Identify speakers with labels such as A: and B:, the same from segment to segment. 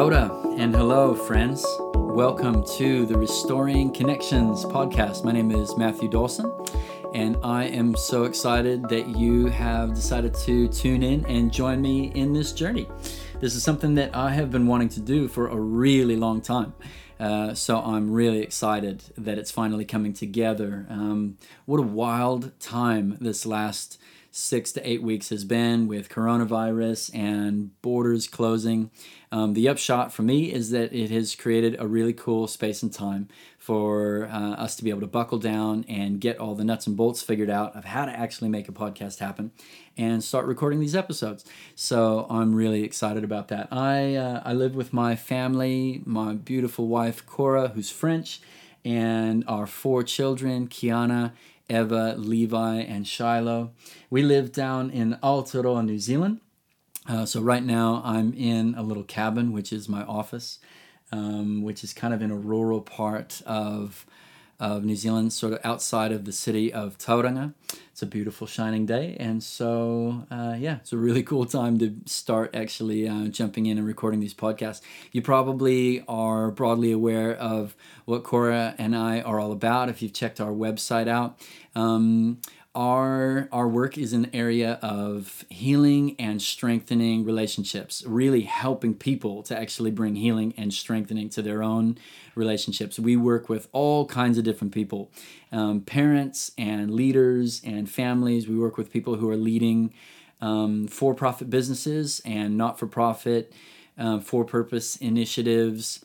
A: Ora and hello, friends. Welcome to the Restoring Connections podcast. My name is Matthew Dawson, and I am so excited that you have decided to tune in and join me in this journey. This is something that I have been wanting to do for a really long time. Uh, so I'm really excited that it's finally coming together. Um, what a wild time this last six to eight weeks has been with coronavirus and borders closing. Um, the upshot for me is that it has created a really cool space and time for uh, us to be able to buckle down and get all the nuts and bolts figured out of how to actually make a podcast happen and start recording these episodes. So I'm really excited about that. I uh, I live with my family, my beautiful wife Cora, who's French, and our four children, Kiana Eva, Levi, and Shiloh. We live down in Aotearoa, New Zealand. Uh, so right now I'm in a little cabin, which is my office, um, which is kind of in a rural part of of New Zealand, sort of outside of the city of Tauranga. It's a beautiful, shining day, and so uh, yeah, it's a really cool time to start actually uh, jumping in and recording these podcasts. You probably are broadly aware of what Cora and I are all about if you've checked our website out. Um, our our work is an area of healing and strengthening relationships really helping people to actually bring healing and strengthening to their own relationships. We work with all kinds of different people um, parents and leaders and families. We work with people who are leading um, for-profit businesses and not-for-profit uh, for-purpose initiatives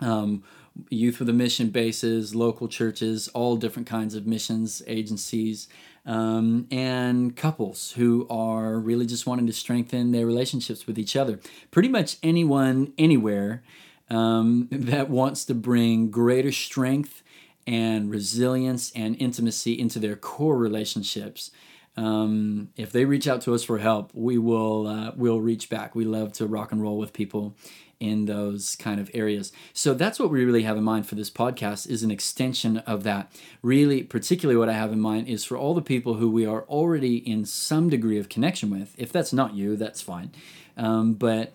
A: um, youth with a mission bases, local churches, all different kinds of missions agencies, um, and couples who are really just wanting to strengthen their relationships with each other. Pretty much anyone, anywhere um, that wants to bring greater strength and resilience and intimacy into their core relationships. Um, if they reach out to us for help, we will uh, we'll reach back. We love to rock and roll with people in those kind of areas. So that's what we really have in mind for this podcast is an extension of that. Really, particularly what I have in mind is for all the people who we are already in some degree of connection with. If that's not you, that's fine. Um, but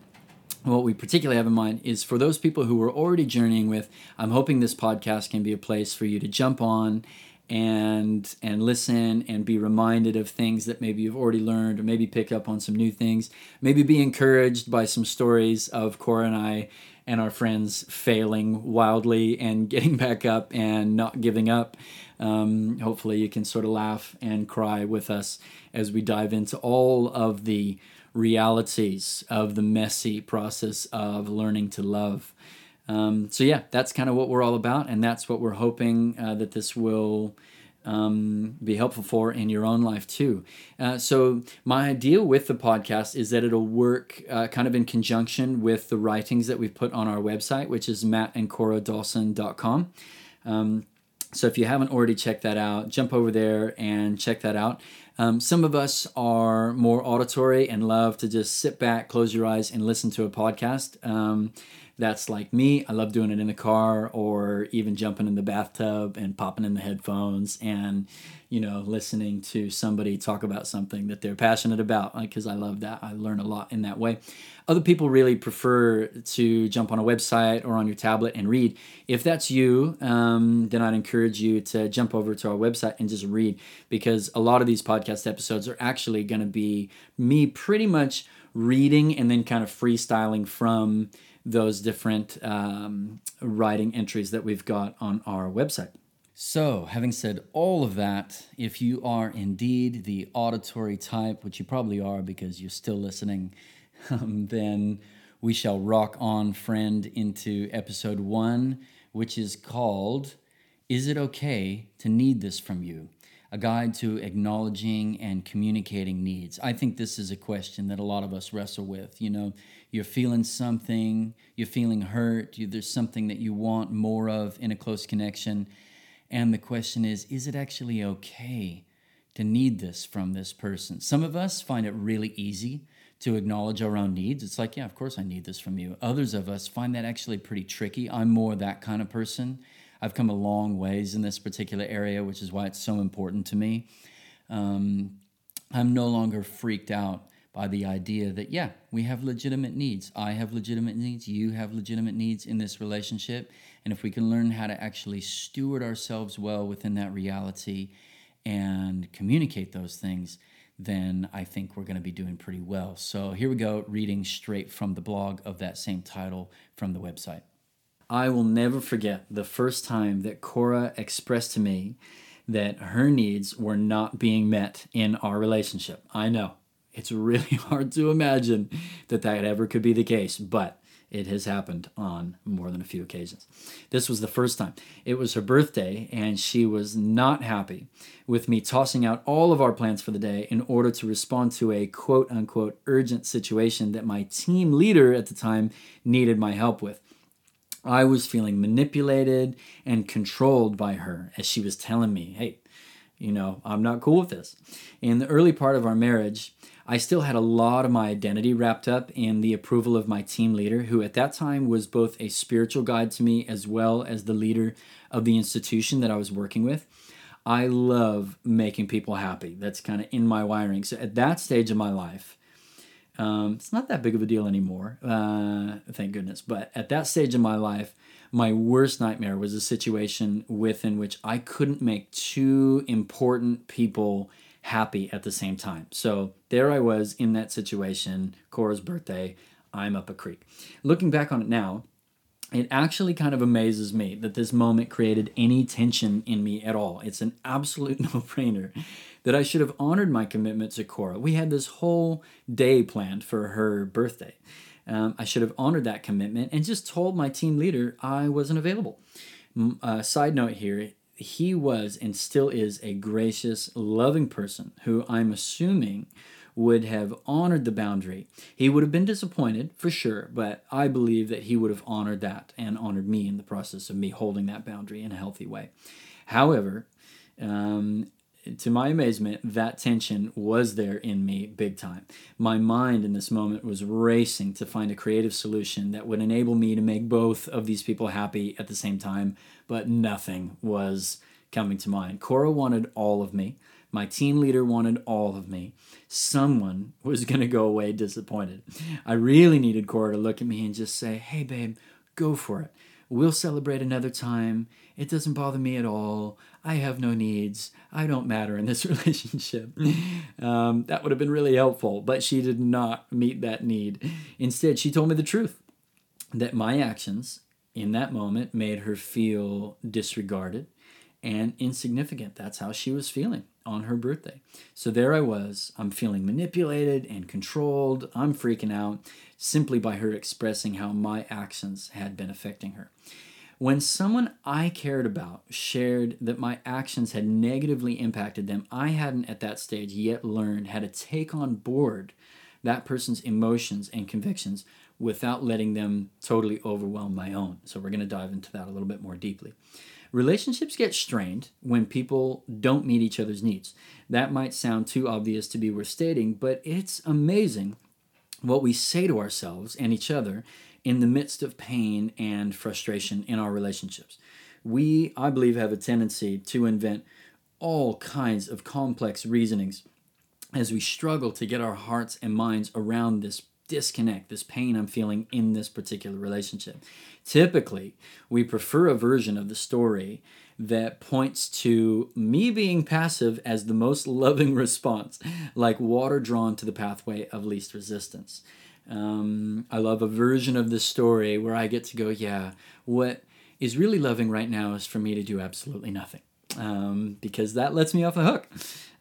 A: what we particularly have in mind is for those people who we're already journeying with, I'm hoping this podcast can be a place for you to jump on and and listen and be reminded of things that maybe you've already learned or maybe pick up on some new things. Maybe be encouraged by some stories of cora and i and our friends failing wildly and getting back up and not giving up. Um, hopefully you can sort of laugh and cry with us as we dive into all of the realities of the messy process of learning to love um, so yeah, that's kind of what we're all about, and that's what we're hoping uh, that this will um, be helpful for in your own life too. Uh, so my idea with the podcast is that it'll work uh, kind of in conjunction with the writings that we've put on our website, which is mattandcoradawson.com. Um, so if you haven't already checked that out, jump over there and check that out. Um, some of us are more auditory and love to just sit back, close your eyes, and listen to a podcast. Um, that's like me. I love doing it in the car or even jumping in the bathtub and popping in the headphones and, you know, listening to somebody talk about something that they're passionate about because I love that. I learn a lot in that way. Other people really prefer to jump on a website or on your tablet and read. If that's you, um, then I'd encourage you to jump over to our website and just read because a lot of these podcast episodes are actually going to be me pretty much reading and then kind of freestyling from those different um, writing entries that we've got on our website. So, having said all of that, if you are indeed the auditory type, which you probably are because you're still listening, um, then we shall rock on, friend, into episode one, which is called Is It Okay to Need This From You? A guide to acknowledging and communicating needs. I think this is a question that a lot of us wrestle with. You know, you're feeling something, you're feeling hurt, you, there's something that you want more of in a close connection. And the question is, is it actually okay to need this from this person? Some of us find it really easy to acknowledge our own needs. It's like, yeah, of course I need this from you. Others of us find that actually pretty tricky. I'm more that kind of person. I've come a long ways in this particular area, which is why it's so important to me. Um, I'm no longer freaked out by the idea that, yeah, we have legitimate needs. I have legitimate needs. You have legitimate needs in this relationship. And if we can learn how to actually steward ourselves well within that reality and communicate those things, then I think we're going to be doing pretty well. So here we go, reading straight from the blog of that same title from the website. I will never forget the first time that Cora expressed to me that her needs were not being met in our relationship. I know it's really hard to imagine that that ever could be the case, but it has happened on more than a few occasions. This was the first time. It was her birthday, and she was not happy with me tossing out all of our plans for the day in order to respond to a quote unquote urgent situation that my team leader at the time needed my help with. I was feeling manipulated and controlled by her as she was telling me, hey, you know, I'm not cool with this. In the early part of our marriage, I still had a lot of my identity wrapped up in the approval of my team leader, who at that time was both a spiritual guide to me as well as the leader of the institution that I was working with. I love making people happy. That's kind of in my wiring. So at that stage of my life, um, it's not that big of a deal anymore, uh, thank goodness. But at that stage of my life, my worst nightmare was a situation within which I couldn't make two important people happy at the same time. So there I was in that situation, Cora's birthday, I'm up a creek. Looking back on it now, it actually kind of amazes me that this moment created any tension in me at all. It's an absolute no brainer that I should have honored my commitment to Cora. We had this whole day planned for her birthday. Um, I should have honored that commitment and just told my team leader I wasn't available. Uh, side note here he was and still is a gracious, loving person who I'm assuming would have honored the boundary. He would have been disappointed for sure, but I believe that he would have honored that and honored me in the process of me holding that boundary in a healthy way. However, um, to my amazement, that tension was there in me big time. My mind in this moment was racing to find a creative solution that would enable me to make both of these people happy at the same time, but nothing was coming to mind. Cora wanted all of me. My team leader wanted all of me. Someone was going to go away disappointed. I really needed Cora to look at me and just say, hey, babe, go for it. We'll celebrate another time. It doesn't bother me at all. I have no needs. I don't matter in this relationship. Um, that would have been really helpful, but she did not meet that need. Instead, she told me the truth that my actions in that moment made her feel disregarded and insignificant. That's how she was feeling on her birthday. So there I was. I'm feeling manipulated and controlled. I'm freaking out simply by her expressing how my actions had been affecting her. When someone I cared about shared that my actions had negatively impacted them, I hadn't at that stage yet learned how to take on board that person's emotions and convictions without letting them totally overwhelm my own. So we're going to dive into that a little bit more deeply. Relationships get strained when people don't meet each other's needs. That might sound too obvious to be worth stating, but it's amazing what we say to ourselves and each other in the midst of pain and frustration in our relationships. We, I believe, have a tendency to invent all kinds of complex reasonings as we struggle to get our hearts and minds around this disconnect, this pain I'm feeling in this particular relationship. Typically, we prefer a version of the story that points to me being passive as the most loving response, like water drawn to the pathway of least resistance. Um, I love a version of the story where I get to go, yeah, what is really loving right now is for me to do absolutely nothing. Um, because that lets me off the hook.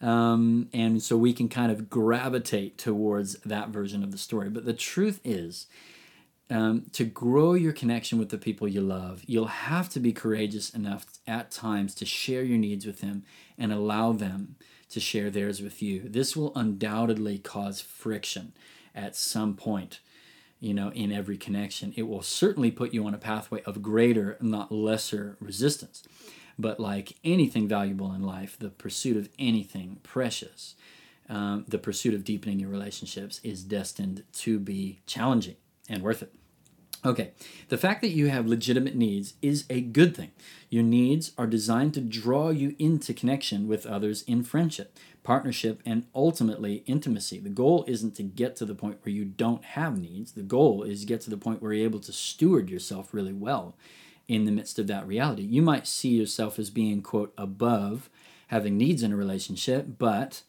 A: Um, and so we can kind of gravitate towards that version of the story. But the truth is, um, to grow your connection with the people you love, you'll have to be courageous enough at times to share your needs with them and allow them to share theirs with you. This will undoubtedly cause friction at some point, you know, in every connection. It will certainly put you on a pathway of greater, not lesser resistance. But like anything valuable in life, the pursuit of anything precious, um, the pursuit of deepening your relationships is destined to be challenging and worth it. Okay, the fact that you have legitimate needs is a good thing. Your needs are designed to draw you into connection with others in friendship, partnership, and ultimately intimacy. The goal isn't to get to the point where you don't have needs. The goal is get to the point where you're able to steward yourself really well in the midst of that reality. You might see yourself as being, quote, above having needs in a relationship, but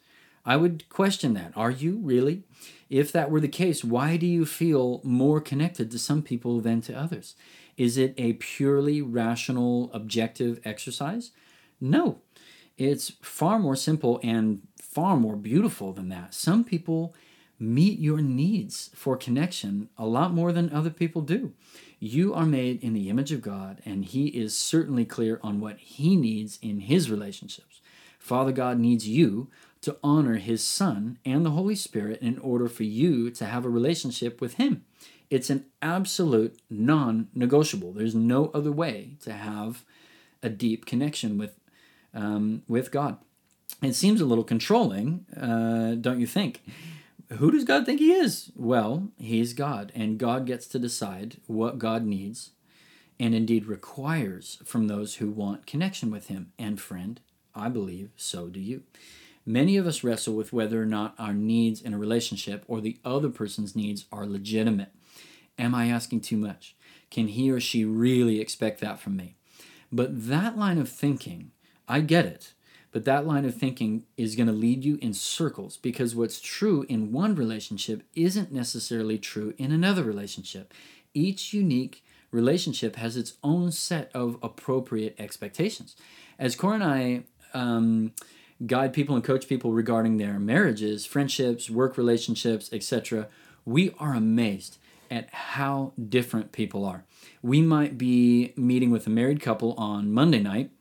A: I would question that. Are you really? If that were the case, why do you feel more connected to some people than to others? Is it a purely rational, objective exercise? No. It's far more simple and far more beautiful than that. Some people meet your needs for connection a lot more than other people do. You are made in the image of God, and He is certainly clear on what He needs in His relationships. Father God needs you to honor his Son and the Holy Spirit in order for you to have a relationship with him. It's an absolute non negotiable. There's no other way to have a deep connection with, um, with God. It seems a little controlling, uh, don't you think? Who does God think he is? Well, he's God, and God gets to decide what God needs and indeed requires from those who want connection with him. And friend, I believe so do you. Many of us wrestle with whether or not our needs in a relationship or the other person's needs are legitimate. Am I asking too much? Can he or she really expect that from me? But that line of thinking, I get it, but that line of thinking is going to lead you in circles because what's true in one relationship isn't necessarily true in another relationship. Each unique relationship has its own set of appropriate expectations. As Cora and I um, guide people and coach people regarding their marriages, friendships, work relationships, etc., we are amazed at how different people are. We might be meeting with a married couple on Monday night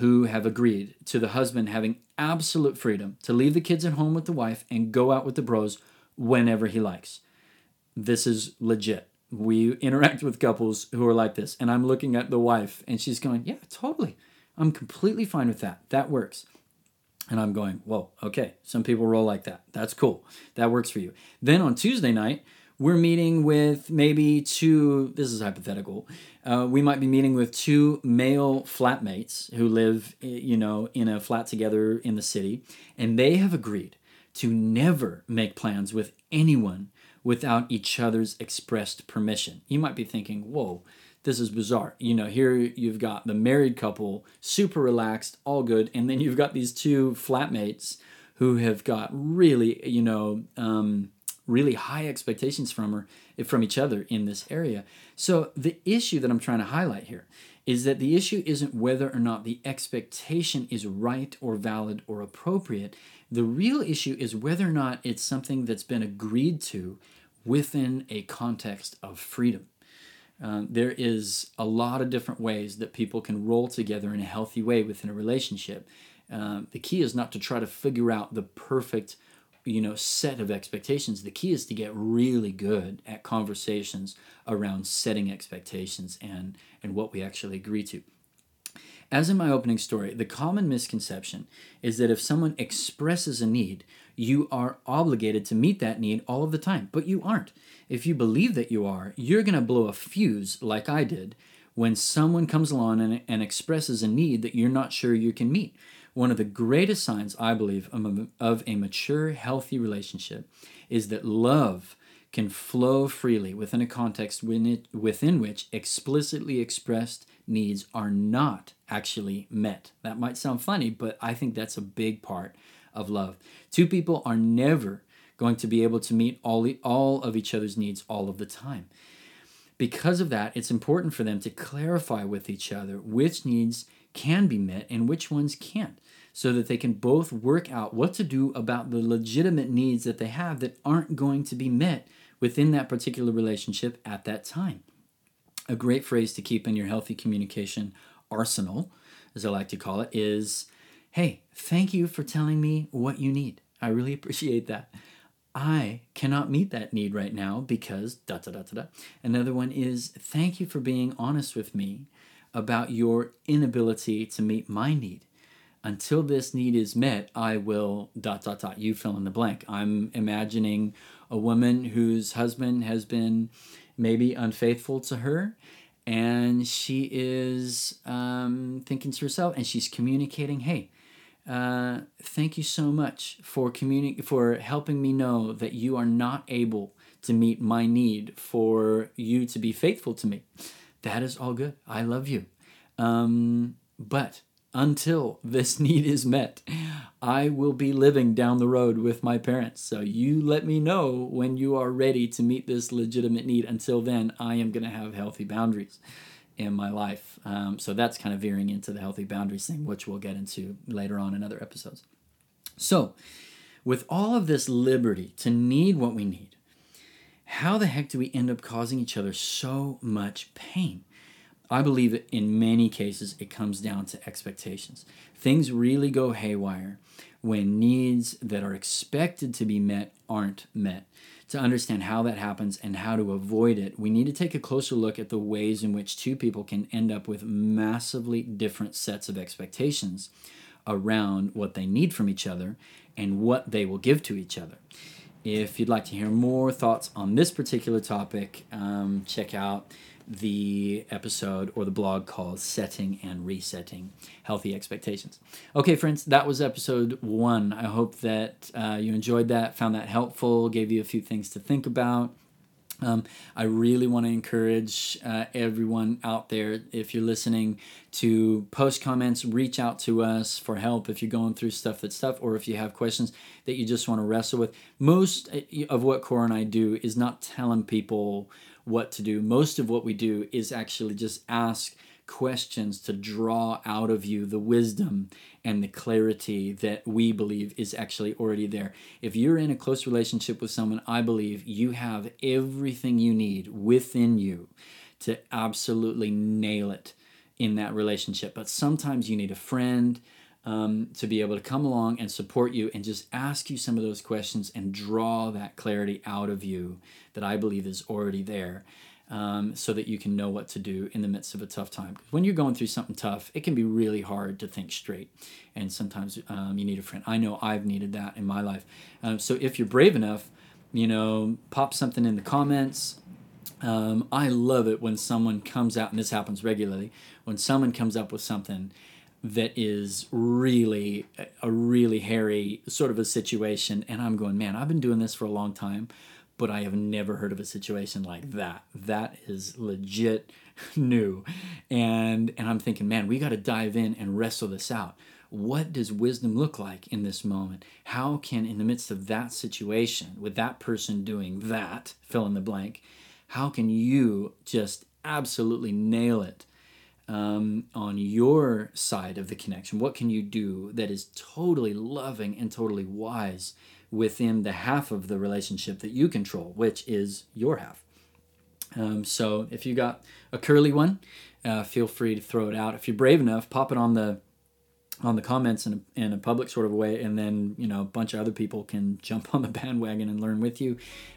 A: who have agreed to the husband having absolute freedom to leave the kids at home with the wife and go out with the bros whenever he likes. This is legit. We interact with couples who are like this, and I'm looking at the wife and she's going, Yeah, totally. I'm completely fine with that. That works. And I'm going, whoa, okay. Some people roll like that. That's cool. That works for you. Then on Tuesday night, we're meeting with maybe two, this is hypothetical. Uh, we might be meeting with two male flatmates who live, you know, in a flat together in the city, and they have agreed to never make plans with anyone without each other's expressed permission. You might be thinking, whoa, this is bizarre. You know, here you've got the married couple, super relaxed, all good, and then you've got these two flatmates who have got really, you know, um, really high expectations from her, from each other in this area. So the issue that I'm trying to highlight here is that the issue isn't whether or not the expectation is right or valid or appropriate. The real issue is whether or not it's something that's been agreed to within a context of freedom. Um, there is a lot of different ways that people can roll together in a healthy way within a relationship. Um, the key is not to try to figure out the perfect you know set of expectations the key is to get really good at conversations around setting expectations and and what we actually agree to as in my opening story the common misconception is that if someone expresses a need you are obligated to meet that need all of the time but you aren't if you believe that you are, you're going to blow a fuse like I did when someone comes along and, and expresses a need that you're not sure you can meet. One of the greatest signs, I believe, of, a mature, healthy relationship is that love can flow freely within a context within which explicitly expressed needs are not actually met. That might sound funny, but I think that's a big part of love. Two people are never going to be able to meet all, all of each other's needs all of the time. Because of that, it's important for them to clarify with each other which needs can be met and which ones can't, so that they can both work out what to do about the legitimate needs that they have that aren't going to be met within that particular relationship at that time. A great phrase to keep in your healthy communication arsenal, as I like to call it, is Hey, thank you for telling me what you need. I really appreciate that. I cannot meet that need right now because da da da da da. Another one is thank you for being honest with me about your inability to meet my need. Until this need is met, I will dot dot dot. You fill in the blank. I'm imagining a woman whose husband has been maybe unfaithful to her and she is um, thinking to herself and she's communicating hey uh, thank you so much for communi- for helping me know that you are not able to meet my need for you to be faithful to me that is all good i love you um, but until this need is met, I will be living down the road with my parents. So you let me know when you are ready to meet this legitimate need. Until then, I am going to have healthy boundaries in my life. Um, so that's kind of veering into the healthy boundaries thing, which we'll get into later on in other episodes. So, with all of this liberty to need what we need, how the heck do we end up causing each other so much pain? I believe that in many cases it comes down to expectations. Things really go haywire when needs that are expected to be met aren't met. To understand how that happens and how to avoid it, we need to take a closer look at the ways in which two people can end up with massively different sets of expectations around what they need from each other and what they will give to each other. If you'd like to hear more thoughts on this particular topic, um, check out the episode or the blog called Setting and Resetting Healthy Expectations. Okay, friends, that was episode one. I hope that uh, you enjoyed that, found that helpful, gave you a few things to think about. Um, I really want to encourage uh, everyone out there, if you're listening, to post comments, reach out to us for help if you're going through stuff that's tough, or if you have questions that you just want to wrestle with. Most uh, of what Cora and I do is not telling people what to do. Most of what we do is actually just ask questions to draw out of you the wisdom and the clarity that we believe is actually already there. If you're in a close relationship with someone, I believe you have everything you need within you to absolutely nail it in that relationship. But sometimes you need a friend um, to be able to come along and support you and just ask you some of those questions and draw that clarity out of you that I believe is already there. Um, so that you can know what to do in the midst of a tough time. When you're going through something tough, it can be really hard to think straight, and sometimes um, you need a friend. I know I've needed that in my life. Um, so if you're brave enough, you know, pop something in the comments. Um, I love it when someone comes out, and this happens regularly, when someone comes up with something that is really a really hairy sort of a situation and i'm going man i've been doing this for a long time but i have never heard of a situation like that. That is legit new. And and i'm thinking man we got to dive in and wrestle this out. What does wisdom look like in this moment? How can in the midst of that situation with that person doing that fill in the blank how can you just absolutely nail it um, on your side of the connection? What can you do that is totally loving and totally wise within the half of the relationship that you control, which is your half? Um, so if you got a curly one, uh, feel free to throw it out. If you're brave enough, pop it on the on the comments in a, in a public sort of way, and then you know a bunch of other people can jump on the bandwagon and learn with you.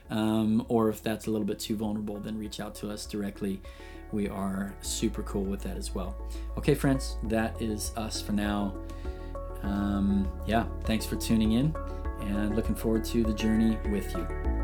A: Um, or if that's a little bit too vulnerable, then reach out to us directly we are super cool with that as well. Okay, friends, that is us for now. Um, yeah, thanks for tuning in and looking forward to the journey with you.